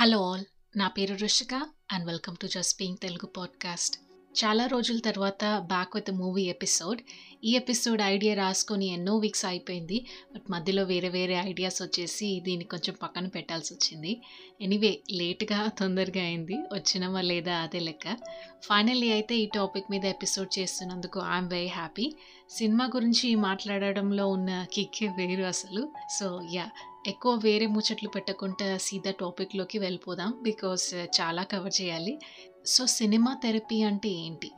Hello all నా పేరు Rushika and welcome to just being Telugu podcast. చాలా రోజుల తర్వాత బ్యాక్ విత్ మూవీ ఎపిసోడ్ ఈ ఎపిసోడ్ ఐడియా రాసుకొని ఎన్నో వీక్స్ అయిపోయింది బట్ మధ్యలో వేరే వేరే ఐడియాస్ వచ్చేసి దీన్ని కొంచెం పక్కన పెట్టాల్సి వచ్చింది. ఎనీవే లేట్గా తొందరగా అయింది వచ్చినవా లేదా అదే లెక్క. ఫైనల్లీ అయితే ఈ టాపిక్ మీద ఎపిసోడ్ చేస్తున్నందుకు ఐఎమ్ వెరీ హ్యాపీ సినిమా గురించి మాట్లాడడంలో ఉన్న కిక్కే వేరు అసలు. సో యా ఎక్కువ వేరే ముచ్చట్లు పెట్టకుండా సీదా టాపిక్లోకి వెళ్ళిపోదాం. బికాస్ చాలా కవర్ చేయాలి. సో సినిమా థెరపీ అంటే ఏంటి?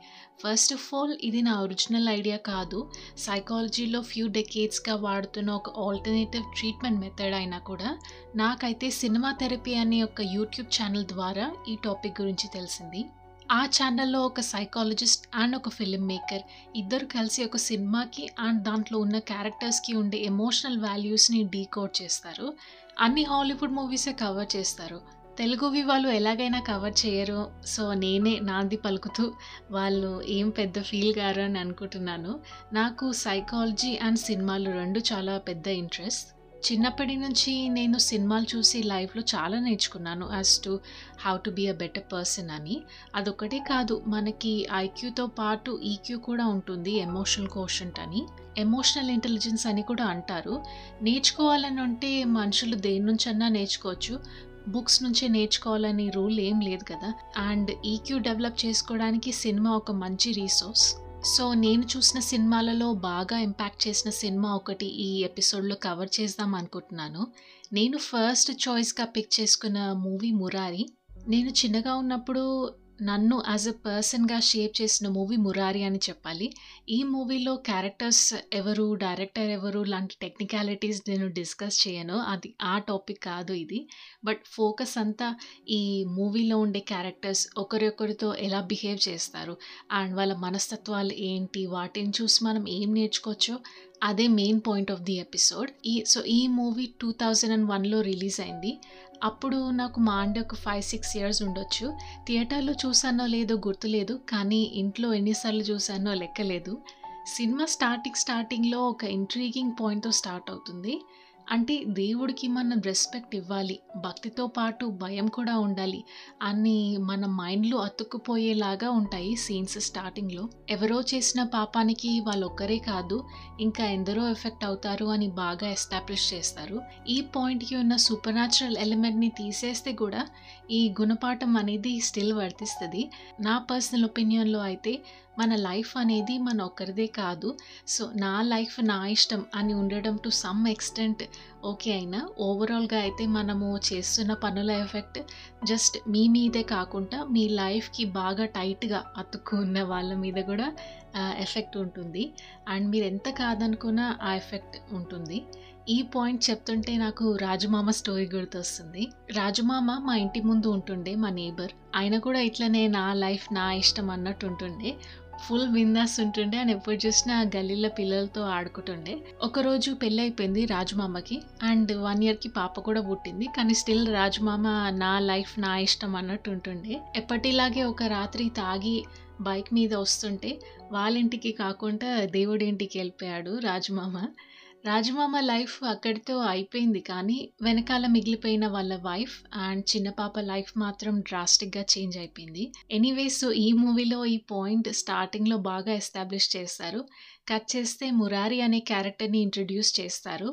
ఫస్ట్ ఆఫ్ ఆల్ ఇది నా ఒరిజినల్ ఐడియా కాదు. సైకాలజీలో ఫ్యూ డెకేడ్స్గా వాడుతున్న ఒక ఆల్టర్నేటివ్ ట్రీట్మెంట్ మెథడ్ అయినా కూడా నాకైతే సినిమా థెరపీ అనే ఒక యూట్యూబ్ ఛానల్ ద్వారా ఈ టాపిక్ గురించి తెలిసింది. ఆ ఛానల్లో ఒక సైకాలజిస్ట్ అండ్ ఒక ఫిల్మ్ మేకర్ ఇద్దరు కలిసి ఒక సినిమాకి అండ్ దాంట్లో ఉన్న క్యారెక్టర్స్కి ఉండే ఎమోషనల్ వాల్యూస్ని డీకోడ్ చేస్తారు. అన్ని హాలీవుడ్ మూవీసే కవర్ చేస్తారు. తెలుగువి వాళ్ళు ఎలాగైనా కవర్ చేయరు. సో నేనే నాంది పలుకుతూ వాళ్ళు ఏం పెద్ద ఫీల్ గారు అని అనుకుంటున్నాను. నాకు సైకాలజీ అండ్ సినిమాలు రెండు చాలా పెద్ద ఇంట్రెస్ట్ చిన్నప్పటి నుంచి నేను సినిమాలు చూసి లైఫ్లో చాలా నేర్చుకున్నాను as to how to be a better person అని. అదొకటే కాదు మనకి ఐక్యూతో పాటు ఈక్యూ కూడా ఉంటుంది ఎమోషనల్ కోషంట్ అని. ఎమోషనల్ ఇంటెలిజెన్స్ అని కూడా అంటారు. నేర్చుకోవాలని ఉంటే మనుషులు దేని నుంచన్నా నేర్చుకోవచ్చు. బుక్స్ నుంచే నేర్చుకోవాలని రూల్ ఏం లేదు కదా. అండ్ ఈక్యూ డెవలప్ చేసుకోవడానికి సినిమా ఒక మంచి రీసోర్స్ సో నేను చూసిన సినిమాలలో బాగా ఇంపాక్ట్ చేసిన సినిమా ఒకటి ఈ ఎపిసోడ్లో కవర్ చేద్దాం అనుకుంటున్నాను. నేను ఫస్ట్ చాయిస్గా పిక్ చేసుకున్న మూవీ మురారి. నేను చిన్నగా ఉన్నప్పుడు నన్ను యాజ్ ఎ పర్సన్గా షేప్ చేసిన మూవీ మురారి అని చెప్పాలి. ఈ మూవీలో క్యారెక్టర్స్ ఎవరు డైరెక్టర్ ఎవరు లాంటి టెక్నికాలిటీస్ నేను డిస్కస్ చేయను. అది ఆ టాపిక్ కాదు ఇది. బట్ ఫోకస్ అంతా ఈ మూవీలో ఉండే క్యారెక్టర్స్ ఒకరొకరితో ఎలా బిహేవ్ చేస్తారు అండ్ వాళ్ళ మనస్తత్వాలు ఏంటి వాటిని చూసి మనం ఏం నేర్చుకోవచ్చో అదే main point of the episode. ఈ సో ఈ మూవీ టూ థౌజండ్ అండ్ వన్లో రిలీజ్ అయింది. అప్పుడు నాకు మా అంటే ఒక ఫైవ్ సిక్స్ ఇయర్స్ ఉండొచ్చు. థియేటర్లో చూసానో లేదో గుర్తులేదు కానీ ఇంట్లో ఎన్నిసార్లు చూసానో లెక్కలేదు. సినిమా స్టార్టింగ్ స్టార్టింగ్లో ఒక ఇంట్రీగింగ్ పాయింట్తో స్టార్ట్ అవుతుంది. అంటే దేవుడికి మనం రెస్పెక్ట్ ఇవ్వాలి భక్తితో పాటు భయం కూడా ఉండాలి. అని మన మైండ్లో అతుక్కుపోయేలాగా ఉంటాయి సీన్స్ స్టార్టింగ్లో ఎవరో చేసిన పాపానికి వాళ్ళు ఒక్కరే కాదు ఇంకా ఎందరో ఎఫెక్ట్ అవుతారు అని బాగా ఎస్టాబ్లిష్ చేస్తారు. ఈ పాయింట్కి ఉన్న సూపర్ న్యాచురల్ ఎలిమెంట్ని తీసేస్తే కూడా ఈ గుణపాఠం అనేది స్టిల్ వర్తిస్తుంది. నా పర్సనల్ ఒపీనియన్లో అయితే మన లైఫ్ అనేది మన ఒక్కరిదే కాదు. సో నా లైఫ్ నా ఇష్టం అని ఉండడం టు సమ్ ఎక్స్టెంట్ ఓకే అయినా ఓవరాల్గా అయితే మనము చేస్తున్న పనుల ఎఫెక్ట్ జస్ట్ మీ మీదే కాకుండా మీ లైఫ్కి బాగా టైట్గా అతుక్కున్న వాళ్ళ మీద కూడా ఎఫెక్ట్ ఉంటుంది. అండ్ మీరు ఎంత కాదనుకున్నా ఆ ఎఫెక్ట్ ఉంటుంది. ఈ పాయింట్ చెప్తుంటే నాకు రాజమామ స్టోరీ గుర్తొస్తుంది. రాజమామ మా ఇంటి ముందు ఉంటుండే మా నేబర్ ఆయన కూడా ఇట్లనే నా లైఫ్ నా ఇష్టం అన్నట్టు ఉంటుండే. ఫుల్ విందాస్ ఉంటుండే అని ఎప్పుడు చూసినా గల్లీలో పిల్లలతో ఆడుకుంటుండే. ఒకరోజు పెళ్ళి అయిపోయింది రాజమామకి అండ్ వన్ ఇయర్కి పాప కూడా పుట్టింది. కానీ స్టిల్ రాజమామ నా లైఫ్ నా ఇష్టం అన్నట్టు ఉంటుండే. ఎప్పటిలాగే ఒక రాత్రి తాగి బైక్ మీద వస్తుంటే వాళ్ళ ఇంటికి కాకుండా దేవుడి ఇంటికి వెళ్ళిపోయాడు రాజమామ. రాజమామ లైఫ్ అక్కడితో అయిపోయింది కానీ వెనకాల మిగిలిపోయిన వాళ్ళ వైఫ్ అండ్ చిన్న పాప లైఫ్ మాత్రం డ్రాస్టిక్గా చేంజ్ అయిపోయింది. ఎనీవేస్ ఈ మూవీలో ఈ పాయింట్ స్టార్టింగ్లో బాగా ఎస్టాబ్లిష్ చేస్తారు. కట్ చేస్తే మురారి అనే క్యారెక్టర్ని ఇంట్రడ్యూస్ చేస్తారు.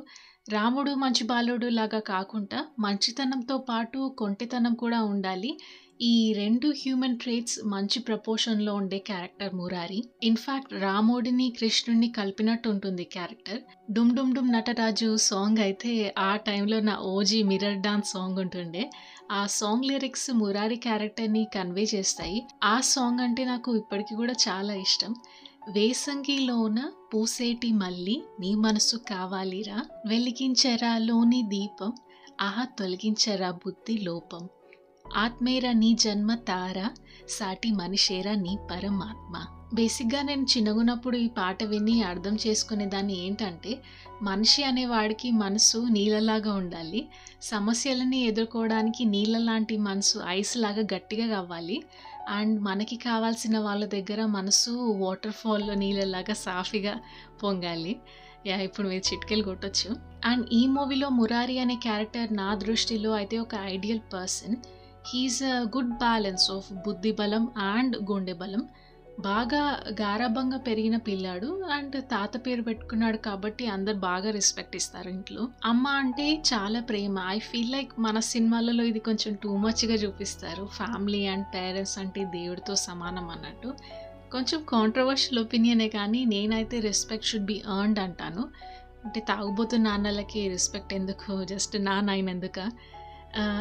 రాముడు మంచి బాలుడు లాగా కాకుండా మంచితనంతో పాటు కొంటితనం కూడా ఉండాలి. ఈ రెండు హ్యూమన్ ట్రేట్స్ మంచి ప్రపోర్షన్లో ఉండే క్యారెక్టర్ మురారి. ఇన్ఫ్యాక్ట్ రామోడిని కృష్ణుడిని కలిపినట్టు ఉంటుంది క్యారెక్టర్ డుమ్ డుమ్ డుమ్ నటరాజు సాంగ్ అయితే ఆ టైంలో నా ఓజీ మిరర్ డాన్స్ సాంగ్ ఉంటుండే. ఆ సాంగ్ లిరిక్స్ మురారి క్యారెక్టర్ని కన్వే చేస్తాయి. ఆ సాంగ్ అంటే నాకు ఇప్పటికీ కూడా చాలా ఇష్టం. వేసంగిలోన పూసేటి మళ్ళీ నీ మనసు కావాలిరా. వెలిగించరా లోని దీపం ఆహా తొలగించరా బుద్ధి లోపం. ఆత్మేరా నీ జన్మ తార సాటి మనిషేరా నీ పరమాత్మ. బేసిక్గా నేను చిన్నగున్నప్పుడు ఈ పాట విని అర్థం చేసుకునేదాన్ని ఏంటంటే మనిషి అనేవాడికి మనసు నీళ్ళలాగా ఉండాలి. సమస్యలని ఎదుర్కోవడానికి నీళ్ళ లాంటి మనసు ఐస్ లాగా గట్టిగా కావాలి. అండ్ మనకి కావాల్సిన వాళ్ళ దగ్గర మనసు వాటర్ ఫాల్లో నీళ్ళలాగా సాఫీగా పొంగాలి. యా ఇప్పుడు మీరు చిట్కెలు కొట్టచ్చు. అండ్ ఈ మూవీలో మురారి అనే క్యారెక్టర్ నా దృష్టిలో అయితే ఒక ideal person. He is a good balance of బుద్ధి బలం అండ్ గుండె బలం. బాగా గారాబంగా పెరిగిన పిల్లాడు అండ్ తాత పేరు పెట్టుకున్నాడు కాబట్టి అందరు బాగా రెస్పెక్ట్ ఇస్తారు ఇంట్లో. అమ్మ అంటే చాలా ప్రేమ. ఐ ఫీల్ లైక్ మన సినిమాలలో ఇది కొంచెం టూ మచ్గా చూపిస్తారు. ఫ్యామిలీ అండ్ పేరెంట్స్ అంటే దేవుడితో సమానం అన్నట్టు. కొంచెం కాంట్రవర్షియల్ ఒపీనియనే కానీ నేనైతే రెస్పెక్ట్ షుడ్ బి ఎర్న్డ్ అంటాను. అంటే తాగుబోతు నాన్నలకి రెస్పెక్ట్ ఎందుకు జస్ట్ నాన్న అయినందుక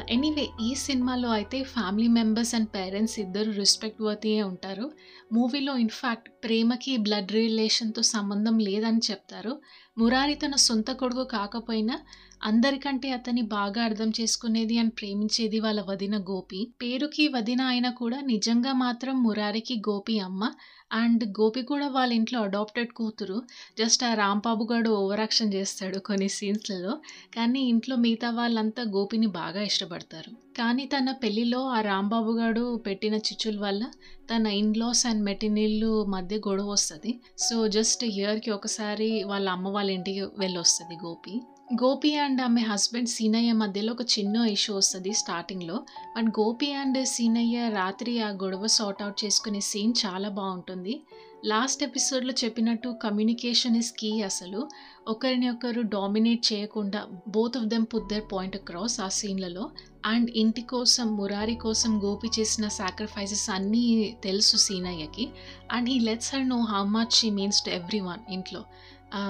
ఎనీవే ఈ సినిమాలో అయితే ఫ్యామిలీ మెంబర్స్ అండ్ పేరెంట్స్ ఇద్దరు రెస్పెక్ట్ వర్తీయే ఉంటారు. మూవీలో ఇన్ఫ్యాక్ట్ ప్రేమకి బ్లడ్ రిలేషన్తో సంబంధం లేదని చెప్తారు. మురారి తన సొంత కొడుకు కాకపోయినా అందరికంటే అతన్ని బాగా అర్థం చేసుకునేది అని ప్రేమించేది వాళ్ళ వదిన గోపి. పేరుకి వదిన అయినా కూడా నిజంగా మాత్రం మురారికి గోపి అమ్మ. అండ్ గోపి కూడా వాళ్ళ ఇంట్లో అడాప్టెడ్ కూతురు. జస్ట్ ఆ రాంబాబు గారు ఓవరాక్షన్ చేస్తాడు కొన్ని సీన్స్లలో. కానీ ఇంట్లో మిగతా వాళ్ళంతా గోపిని బాగా ఇష్టపడతారు. కానీ తన పెళ్ళిలో ఆ రాంబాబు గారు పెట్టిన చిచ్చుల వల్ల తన ఇన్లాస్ అండ్ మెటినీళ్ళు మధ్య గొడవ వస్తుంది. సో జస్ట్ ఇయర్కి ఒకసారి వాళ్ళ అమ్మ వాళ్ళ ఇంటికి వెళ్ళొస్తుంది గోపి. గోపి అండ్ ఆమె హస్బెండ్ సీనయ్య మధ్యలో ఒక చిన్న ఇష్యూ వస్తుంది స్టార్టింగ్లో. బట్ గోపి అండ్ సీనయ్య రాత్రి ఆ గొడవ సార్ట్ అవుట్ చేసుకునే సీన్ చాలా బాగుంటుంది. లాస్ట్ ఎపిసోడ్లో చెప్పినట్టు కమ్యూనికేషన్ ఇస్ కీ అసలు. ఒకరిని ఒకరు డామినేట్ చేయకుండా both of them put their point across ఆ సీన్లలో. అండ్ ఇంటి కోసం మురారి కోసం గోపి చేసిన సాక్రిఫైసెస్ అన్నీ తెలుసు సీనయ్యకి. And he lets her know how much she means to everyone ఇంట్లో.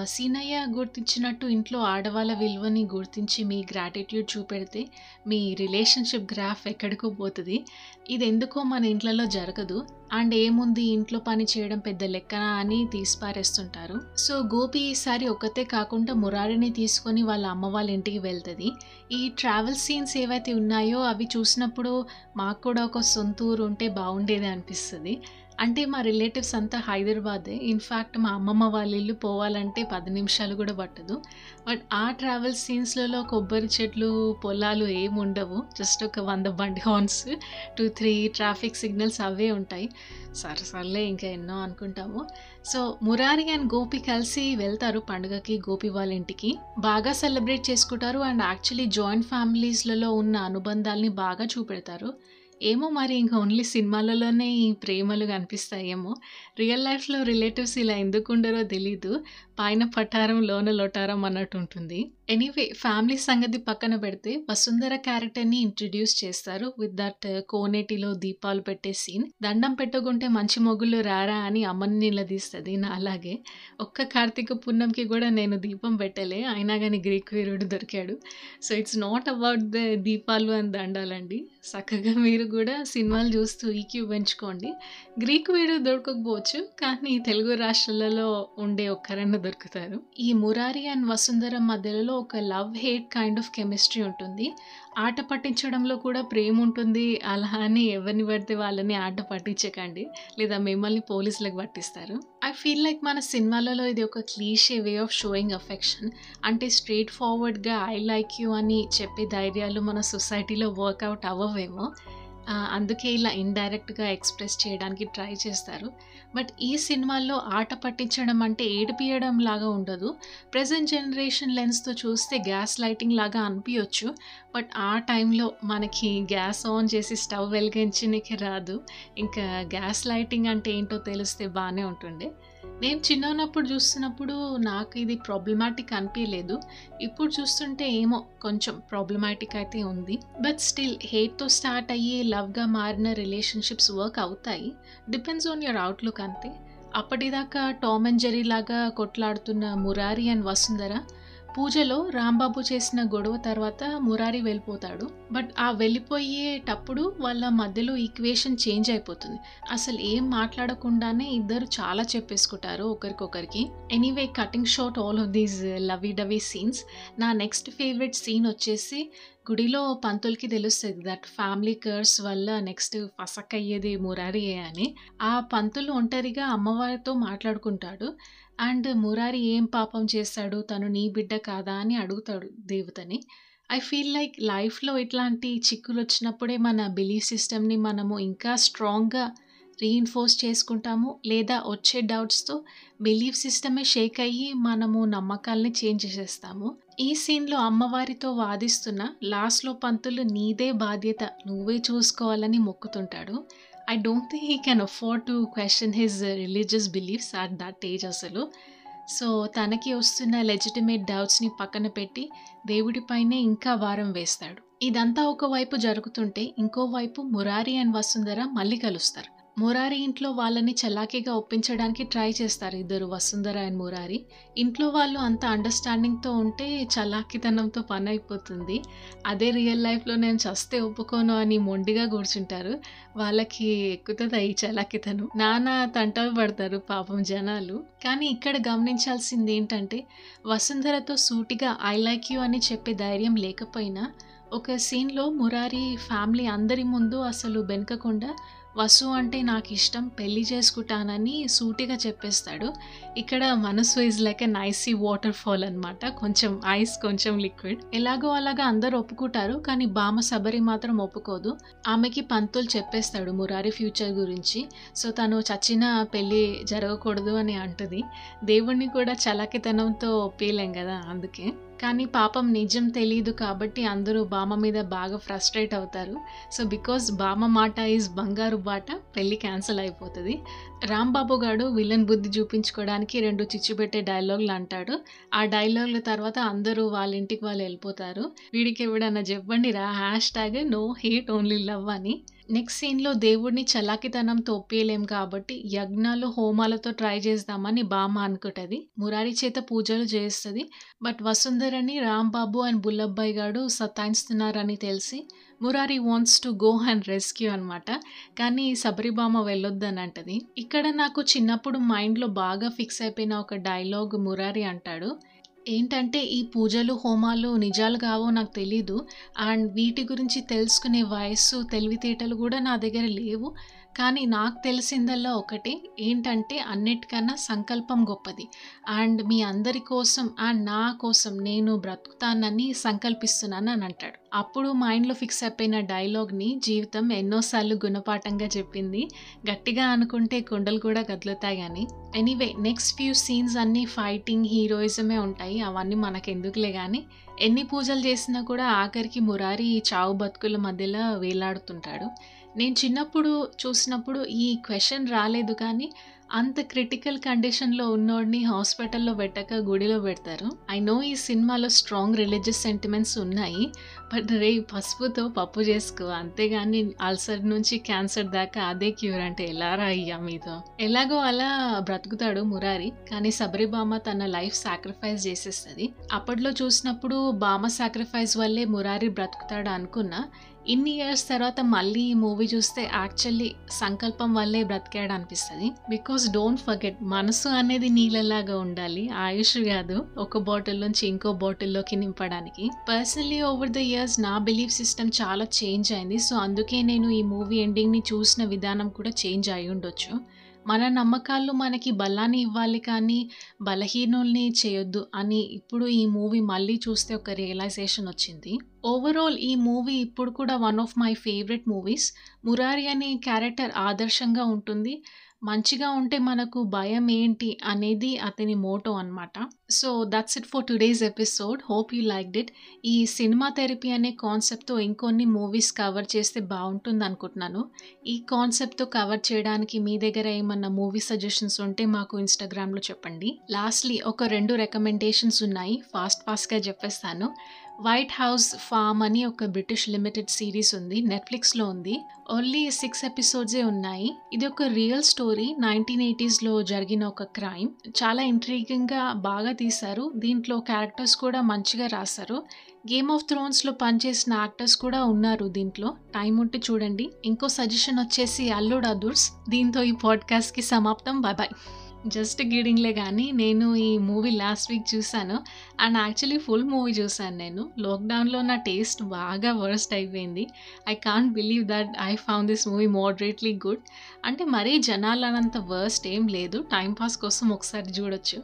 సీనయ్య గుర్తించినట్టు ఇంట్లో ఆడవాళ్ళ విలువని గుర్తించి మీ గ్రాటిట్యూడ్ చూపెడితే మీ రిలేషన్షిప్ గ్రాఫ్ ఎక్కడికో పోతుంది. ఇది ఎందుకో మన ఇంట్లలో జరగదు. అండ్ ఏముంది ఇంట్లో పని చేయడం పెద్ద లెక్కన అని తీసిపారేస్తుంటారు. సో గోపి ఈసారి ఒకతే కాకుండా మురారిని తీసుకొని వాళ్ళ అమ్మ వాళ్ళ ఇంటికి వెళ్తుంది. ఈ ట్రావెల్ సీన్స్ ఏవైతే ఉన్నాయో అవి చూసినప్పుడు మాకు కూడా ఒక సొంత ఊరు ఉంటే బాగుండేది అనిపిస్తుంది. అంటే మా రిలేటివ్స్ అంతా హైదరాబాదే. ఇన్ఫ్యాక్ట్ మా అమ్మమ్మ వాళ్ళ ఇల్లు పోవాలంటే పది నిమిషాలు కూడా పట్టదు. బట్ ఆ ట్రావెల్ సీన్స్లలో కొబ్బరి చెట్లు పొలాలు ఏమి ఉండవు. జస్ట్ ఒక వంద బండి horns two three traffic signals అవే ఉంటాయి. సరే సర్లే ఇంకా ఎన్నో అనుకుంటాము. సో మురారి అండ్ గోపి కలిసి వెళ్తారు పండుగకి గోపి వాళ్ళ ఇంటికి. బాగా సెలబ్రేట్ చేసుకుంటారు. అండ్ యాక్చువల్లీ జాయింట్ ఫ్యామిలీస్లలో ఉన్న అనుబంధాల్ని బాగా చూపెడతారు. ఏమో మరి ఇంకా ఓన్లీ సినిమాలలోనే ఈ ప్రేమలు కనిపిస్తాయేమో. రియల్ లైఫ్లో రిలేటివ్స్ ఇలా ఎందుకు ఉండరో తెలీదు. పైన పటారం లోన లొటారం అన్నట్టు ఉంటుంది ఎనీవే ఫ్యామిలీ సంగతి పక్కన పెడితే వసుంధర క్యారెక్టర్ని ఇంట్రడ్యూస్ చేస్తారు విత్ దట్ uh, కోనేటిలో దీపాలు పెట్టే సీన్ దండం పెట్టుకుంటే మంచి మొగుళ్ళు రారా అని అమ్మని నిలదీస్తుంది నా అలాగే. ఒక్క కార్తీక పూర్ణంకి కూడా నేను దీపం పెట్టలే అయినా కానీ గ్రీక్ వీరుడు దొరికాడు. So it's not about the దీపాలు అని దండాలండి. చక్కగా మీరు కూడా సినిమాలు చూస్తూ ఈక్యూ పెంచుకోండి. గ్రీక్ వీరుడు దొరకకపోవచ్చు కానీ తెలుగు రాష్ట్రాలలో ఉండే ఒక్కరన్నా దొరుకుతారు. ఈ మురారి అండ్ వసుంధర మధ్యలో ఒక love hate kind of chemistry ఉంటుంది. ఆట పట్టించడంలో కూడా ప్రేమ ఉంటుంది. అలా అని ఎవరిని పడితే వాళ్ళని ఆట పట్టించకండి. లేదా మిమ్మల్ని పోలీసులకు పట్టిస్తారు. ఐ ఫీల్ లైక్ మన సినిమాలలో ఇది ఒక cliche way of showing affection. అంటే స్ట్రేట్ ఫార్వర్డ్గా ఐ లైక్ యూ అని చెప్పే ధైర్యాలు మన సొసైటీలో వర్కౌట్ అవ్వవేమో. అందుకే ఇలా ఇండైరెక్ట్గా ఎక్స్ప్రెస్ చేయడానికి ట్రై చేస్తారు. బట్ ఈ సినిమాల్లో ఆట పట్టించడం అంటే ఏడిపియడం లాగా ఉండదు. ప్రజెంట్ జనరేషన్ లెన్స్తో చూస్తే గ్యాస్ లైటింగ్ లాగా అనిపించవచ్చు బట్ ఆ టైంలో మనకి గ్యాస్ ఆన్ చేసి స్టవ్ వెలిగించడానికి రాదు. ఇంకా గ్యాస్ లైటింగ్ అంటే ఏంటో తెలిస్తే బాగానే ఉంటుండే. నేను చిన్నప్పుడు ఉన్నప్పుడు చూస్తున్నప్పుడు నాకు ఇది ప్రాబ్లమాటిక్ అనిపించలేదు ఇప్పుడు చూస్తుంటే ఏమో కొంచెం ప్రాబ్లమాటిక్ అయితే ఉంది. బట్ స్టిల్ హేట్తో స్టార్ట్ అయ్యి లవ్గా మారిన రిలేషన్షిప్స్ వర్క్ అవుతాయి. డిపెండ్స్ ఆన్ యువర్ అవుట్లుక్ అంతే. అప్పటిదాకా టామ్ అండ్ జెరీ లాగా కొట్లాడుతున్న మురారి అండ్ వసుంధర పూజలో రాంబాబు చేసిన గొడవ తర్వాత మురారి వెళ్ళిపోతాడు. బట్ ఆ వెళ్ళిపోయేటప్పుడు వాళ్ళ మధ్యలో ఈక్వేషన్ చేంజ్ అయిపోతుంది. అసలు ఏం మాట్లాడకుండానే ఇద్దరు చాలా చెప్పేసుకుంటారు ఒకరికొకరికి. Anyway cutting short all of these lovey dovey scenes. నా నెక్స్ట్ ఫేవరెట్ సీన్ వచ్చేసి గుడిలో పంతులకి తెలుస్తుంది దట్ ఫ్యామిలీ కర్స్ వల్ల నెక్స్ట్ ఫసక్ అయ్యేది మురారియే అని. ఆ పంతులు ఒంటరిగా అమ్మవారితో మాట్లాడుకుంటాడు. అండ్ మురారి ఏం పాపం చేస్తాడు? తను నీ బిడ్డ కాదా? అని అడుగుతాడు దేవతని. ఐ ఫీల్ లైక్ లైఫ్లో ఇట్లాంటి చిక్కులు వచ్చినప్పుడే మన బిలీఫ్ సిస్టమ్ని మనము ఇంకా స్ట్రాంగ్గా రీఇన్ఫోర్స్ చేసుకుంటాము. లేదా వచ్చే డౌట్స్తో బిలీఫ్ సిస్టమే షేక్ అయ్యి మనము నమ్మకాల్ని చేంజ్ చేసేస్తాము. ఈ సీన్లో అమ్మవారితో వాదిస్తున్న లాస్ట్లో పంతులు నీదే బాధ్యత. నువ్వే చూసుకోవాలని మొక్కుతుంటాడు. I don't think he can afford to question his religious beliefs at that age అసలు. సో తనకి వస్తున్న లెజిటిమేట్ డౌట్స్ని పక్కన పెట్టి దేవుడిపైనే ఇంకా వారం వేస్తాడు. ఇదంతా ఒకవైపు జరుగుతుంటే ఇంకోవైపు మురారి అండ్ వసుంధర మళ్ళీ కలుస్తారు. మురారి ఇంట్లో వాళ్ళని చలాకీగా ఒప్పించడానికి ట్రై చేస్తారు ఇద్దరు వసుంధర అండ్ మురారి. ఇంట్లో వాళ్ళు అంత అండర్స్టాండింగ్తో ఉంటే చలాకితనంతో పని అయిపోతుంది అదే రియల్ లైఫ్లో నేను చస్తే ఒప్పుకోను అని మొండిగా కూర్చుంటారు. వాళ్ళకి ఎక్కుతుంది ఈ చలాకితనం? నానా తంటలు పడతారు పాపం జనాలు. కానీ ఇక్కడ గమనించాల్సింది ఏంటంటే వసుంధరతో సూటిగా ఐ లైక్ యూ అని చెప్పే ధైర్యం లేకపోయినా ఒక సీన్లో మురారి ఫ్యామిలీ అందరి ముందు అసలు బెనకకుండా వసు అంటే నాకు ఇష్టం పెళ్ళి చేసుకుంటానని సూటిగా చెప్పేస్తాడు. ఇక్కడ మనసు is like a nicey water fall అనమాట కొంచెం ఐస్ కొంచెం లిక్విడ్ ఎలాగో అలాగా అందరు ఒప్పుకుంటారు కానీ బామ సబరి మాత్రం ఒప్పుకోదు. ఆమెకి పంతులు చెప్పేస్తాడు మురారి ఫ్యూచర్ గురించి. సో తను చచ్చిన పెళ్ళి జరగకూడదు అని అంటుంది. దేవుణ్ణి కూడా చలాకితనంతో ఒప్పేయలేం కదా అందుకే. కానీ పాపం నిజం తెలియదు కాబట్టి అందరూ బామ మీద బాగా ఫ్రస్ట్రేట్ అవుతారు. సో బికాస్ బామ మాట ఈజ్ బంగారు బాట పెళ్ళి క్యాన్సిల్ అయిపోతుంది. రాంబాబు గారు విలన్ బుద్ధి చూపించుకోవడానికి రెండు చిచ్చు పెట్టే డైలాగులు అంటాడు. ఆ డైలాగుల తర్వాత అందరూ వాళ్ళ ఇంటికి వాళ్ళు వెళ్ళిపోతారు. వీడికి ఎవడన్నా చెప్పండి రా hashtag no hate only love అని. నెక్స్ట్ సీన్లో దేవుడిని చలాకితనంతో ఒప్పేయలేం కాబట్టి యజ్ఞాలు హోమాలతో ట్రై చేద్దామని బామ్మ అనుకుంటుంది. మురారి చేత పూజలు చేస్తుంది. బట్ వసుంధరని రాంబాబు అండ్ బుల్లబ్బాయి గారు సతాయిస్తున్నారని తెలిసి Murari wants to go and rescue అనమాట కానీ సబరిబామ వెళ్ళొద్దని అంటది ఇక్కడ నాకు చిన్నప్పుడు మైండ్లో బాగా ఫిక్స్ అయిపోయిన ఒక డైలాగ్ మురారి అంటాడు. ఏంటంటే ఈ పూజలు హోమాలు నిజాలు కావో నాకు తెలీదు. అండ్ వీటి గురించి తెలుసుకునే వయస్సు తెలివితేటలు కూడా నా దగ్గర లేవు. కానీ నాకు తెలిసిందల్లో ఒకటి ఏంటంటే అన్నిటికన్నా సంకల్పం గొప్పది. అండ్ మీ అందరి కోసం అండ్ నా కోసం నేను బ్రతుకుతానని సంకల్పిస్తున్నాను అని అంటాడు. అప్పుడు మైండ్లో ఫిక్స్ అయిపోయిన డైలాగ్ని జీవితం ఎన్నోసార్లు గుణపాఠంగా చెప్పింది. గట్టిగా అనుకుంటే కుండలు కూడా కదులుతాయి కానీ ఎనీవే నెక్స్ట్ ఫ్యూ సీన్స్ అన్నీ ఫైటింగ్ హీరోయిజమే ఉంటాయి. అవన్నీ మనకెందుకులే కానీ ఎన్ని పూజలు చేసినా కూడా ఆఖరికి మురారి ఈ చావు బతుకుల మధ్యలో వేలాడుతుంటాడు. నేను చిన్నప్పుడు చూసినప్పుడు ఈ క్వశ్చన్ రాలేదు కానీ అంత క్రిటికల్ కండిషన్లో ఉన్నోడిని హాస్పిటల్లో పెట్టక గుడిలో పెడతారు. ఐ నో ఈ సినిమాలో స్ట్రాంగ్ రిలీజియస్ సెంటిమెంట్స్ ఉన్నాయి బట్ రే పసుపుతో పప్పు చేసుకో అంతేగాని అల్సర్ నుంచి క్యాన్సర్ దాకా అదే క్యూర్ అంటే ఎలా రాయ్యా మీతో? ఎలాగో అలా బ్రతుకుతాడు మురారి కానీ సబరిబామ తన లైఫ్ సాక్రిఫైస్ చేసేస్తుంది. అప్పట్లో చూసినప్పుడు బామ సాక్రిఫైస్ వల్లే మురారి బ్రతుకుతాడు అనుకున్నా ఇన్ని ఇయర్స్ తర్వాత మళ్ళీ ఈ మూవీ చూస్తే యాక్చువల్లీ సంకల్పం వల్లే బ్రతికాడు అనిపిస్తుంది బికాస్ డోంట్ ఫర్గెట్ మనసు అనేది నీళ్ళలాగా ఉండాలి ఆయుష్ కాదు ఒక బాటిల్ నుంచి ఇంకో బాటిల్లోకి నింపడానికి. పర్సనలీ ఓవర్ ద ఇయర్స్ నా బిలీఫ్ సిస్టమ్ చాలా చేంజ్ అయింది. సో అందుకే నేను ఈ మూవీ ఎండింగ్ని చూసిన విధానం కూడా చేంజ్ అయి ఉండొచ్చు మన నమ్మకాలు మనకి బలాన్ని ఇవ్వాలి కానీ బలహీనుల్ని చేయొద్దు అని ఇప్పుడు ఈ మూవీ మళ్ళీ చూస్తే ఒక రియలైజేషన్ వచ్చింది. ఓవరాల్ ఈ మూవీ ఇప్పుడు కూడా one of my favourite movies Murari అనే క్యారెక్టర్ ఆదర్శంగా ఉంటుంది. మంచిగా ఉంటే మనకు భయం ఏంటి అనేది అతని మోటో అనమాట so that's it for today's episode hope you liked it ఈ సినిమా థెరపీ అనే కాన్సెప్ట్తో ఇంకొన్ని మూవీస్ కవర్ చేస్తే బాగుంటుంది అనుకుంటున్నాను. ఈ కాన్సెప్ట్తో కవర్ చేయడానికి మీ దగ్గర ఏమన్నా మూవీ సజెషన్స్ ఉంటే మాకు ఇన్స్టాగ్రామ్లో చెప్పండి. లాస్ట్లీ ఒక రెండు రికమెండేషన్స్ ఉన్నాయి. ఫాస్ట్ ఫాస్ట్గా చెప్పేస్తాను. వైట్ హౌస్ ఫామ్ అని ఒక బ్రిటిష్ లిమిటెడ్ సిరీస్ ఉంది నెట్ఫ్లిక్స్లో ఉంది. ఓన్లీ సిక్స్ ఎపిసోడ్సే ఉన్నాయి. ఇది ఒక రియల్ స్టోరీ నైన్టీన్ ఎయిటీస్లో జరిగిన ఒక క్రైమ్ చాలా ఇంట్రీగింగ్గా బాగా తీశారు. దీంట్లో క్యారెక్టర్స్ కూడా మంచిగా రాశారు. గేమ్ ఆఫ్ థ్రోన్స్లో పనిచేసిన యాక్టర్స్ కూడా ఉన్నారు దీంట్లో. టైం ఉంటే చూడండి. ఇంకో సజెషన్ వచ్చేసి అల్లుడ్ అదుర్స్. దీంతో ఈ పాడ్కాస్ట్కి సమాప్తం. బాయ్ బాయ్ జస్ట్ గీడింగ్లే కానీ నేను ఈ మూవీ లాస్ట్ వీక్ చూశాను అండ్ యాక్చువల్లీ ఫుల్ మూవీ చూసాను నేను. లాక్‌డౌన్‌లో నా టేస్ట్ బాగా వర్స్ట్ అయిపోయింది. I can't believe that I found this movie moderately good. అంటే మరీ జనాలనంత వర్స్ట్ ఏం లేదు. టైంపాస్ కోసం ఒకసారి చూడొచ్చు.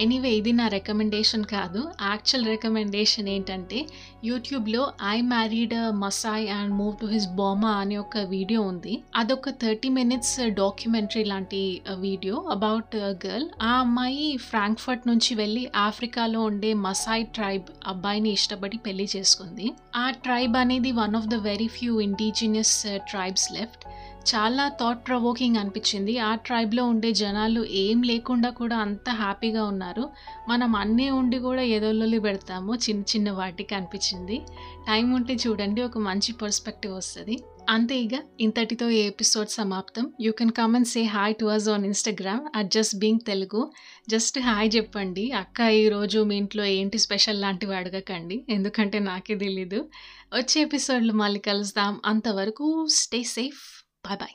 ఎనీవే ఇది నా రికమెండేషన్ కాదు. యాక్చువల్ రికమెండేషన్ ఏంటంటే, యూట్యూబ్‌లో 'I married Masai and move to his Burma' అనే ఒక వీడియో ఉంది. అదొక 30 మినిట్స్ డాక్యుమెంటరీ లాంటి వీడియో అబౌట్ గర్ల్. ఆ అమ్మాయి ఫ్రాంక్‌ఫర్ట్ నుంచి వెళ్ళి ఆఫ్రికాలో ఉండే మసాయ్ ట్రైబ్ అబ్బాయిని ఇష్టపడి పెళ్ళి చేసుకుంది. ఆ ట్రైబ్ అనేది one of the very few indigenous tribes left. చాలా థాట్ ప్రవోకింగ్ అనిపించింది. ఆ ట్రైబ్‌లో ఉండే జనాలు ఏం లేకుండా కూడా అంత హ్యాపీగా ఉన్నారు. మనం అన్నీ ఉండి కూడా ఏదో లొల్లి పెడతాము చిన్న చిన్న వాటికి అనిపించింది. టైం ఉంటే చూడండి ఒక మంచి పర్స్పెక్టివ్ వస్తుంది అంతే ఇక ఇంతటితో ఈ ఎపిసోడ్ సమాప్తం. You can come and say hi to us on Instagram at just being Telugu. Just hi చెప్పండి. అక్క ఈరోజు మీ ఇంట్లో ఏంటి స్పెషల్ లాంటివి అడగకండి. ఎందుకంటే నాకే తెలీదు. వచ్చే ఎపిసోడ్‌లో మళ్ళీ కలుద్దాం. అంతవరకు స్టే సేఫ్. Bye bye.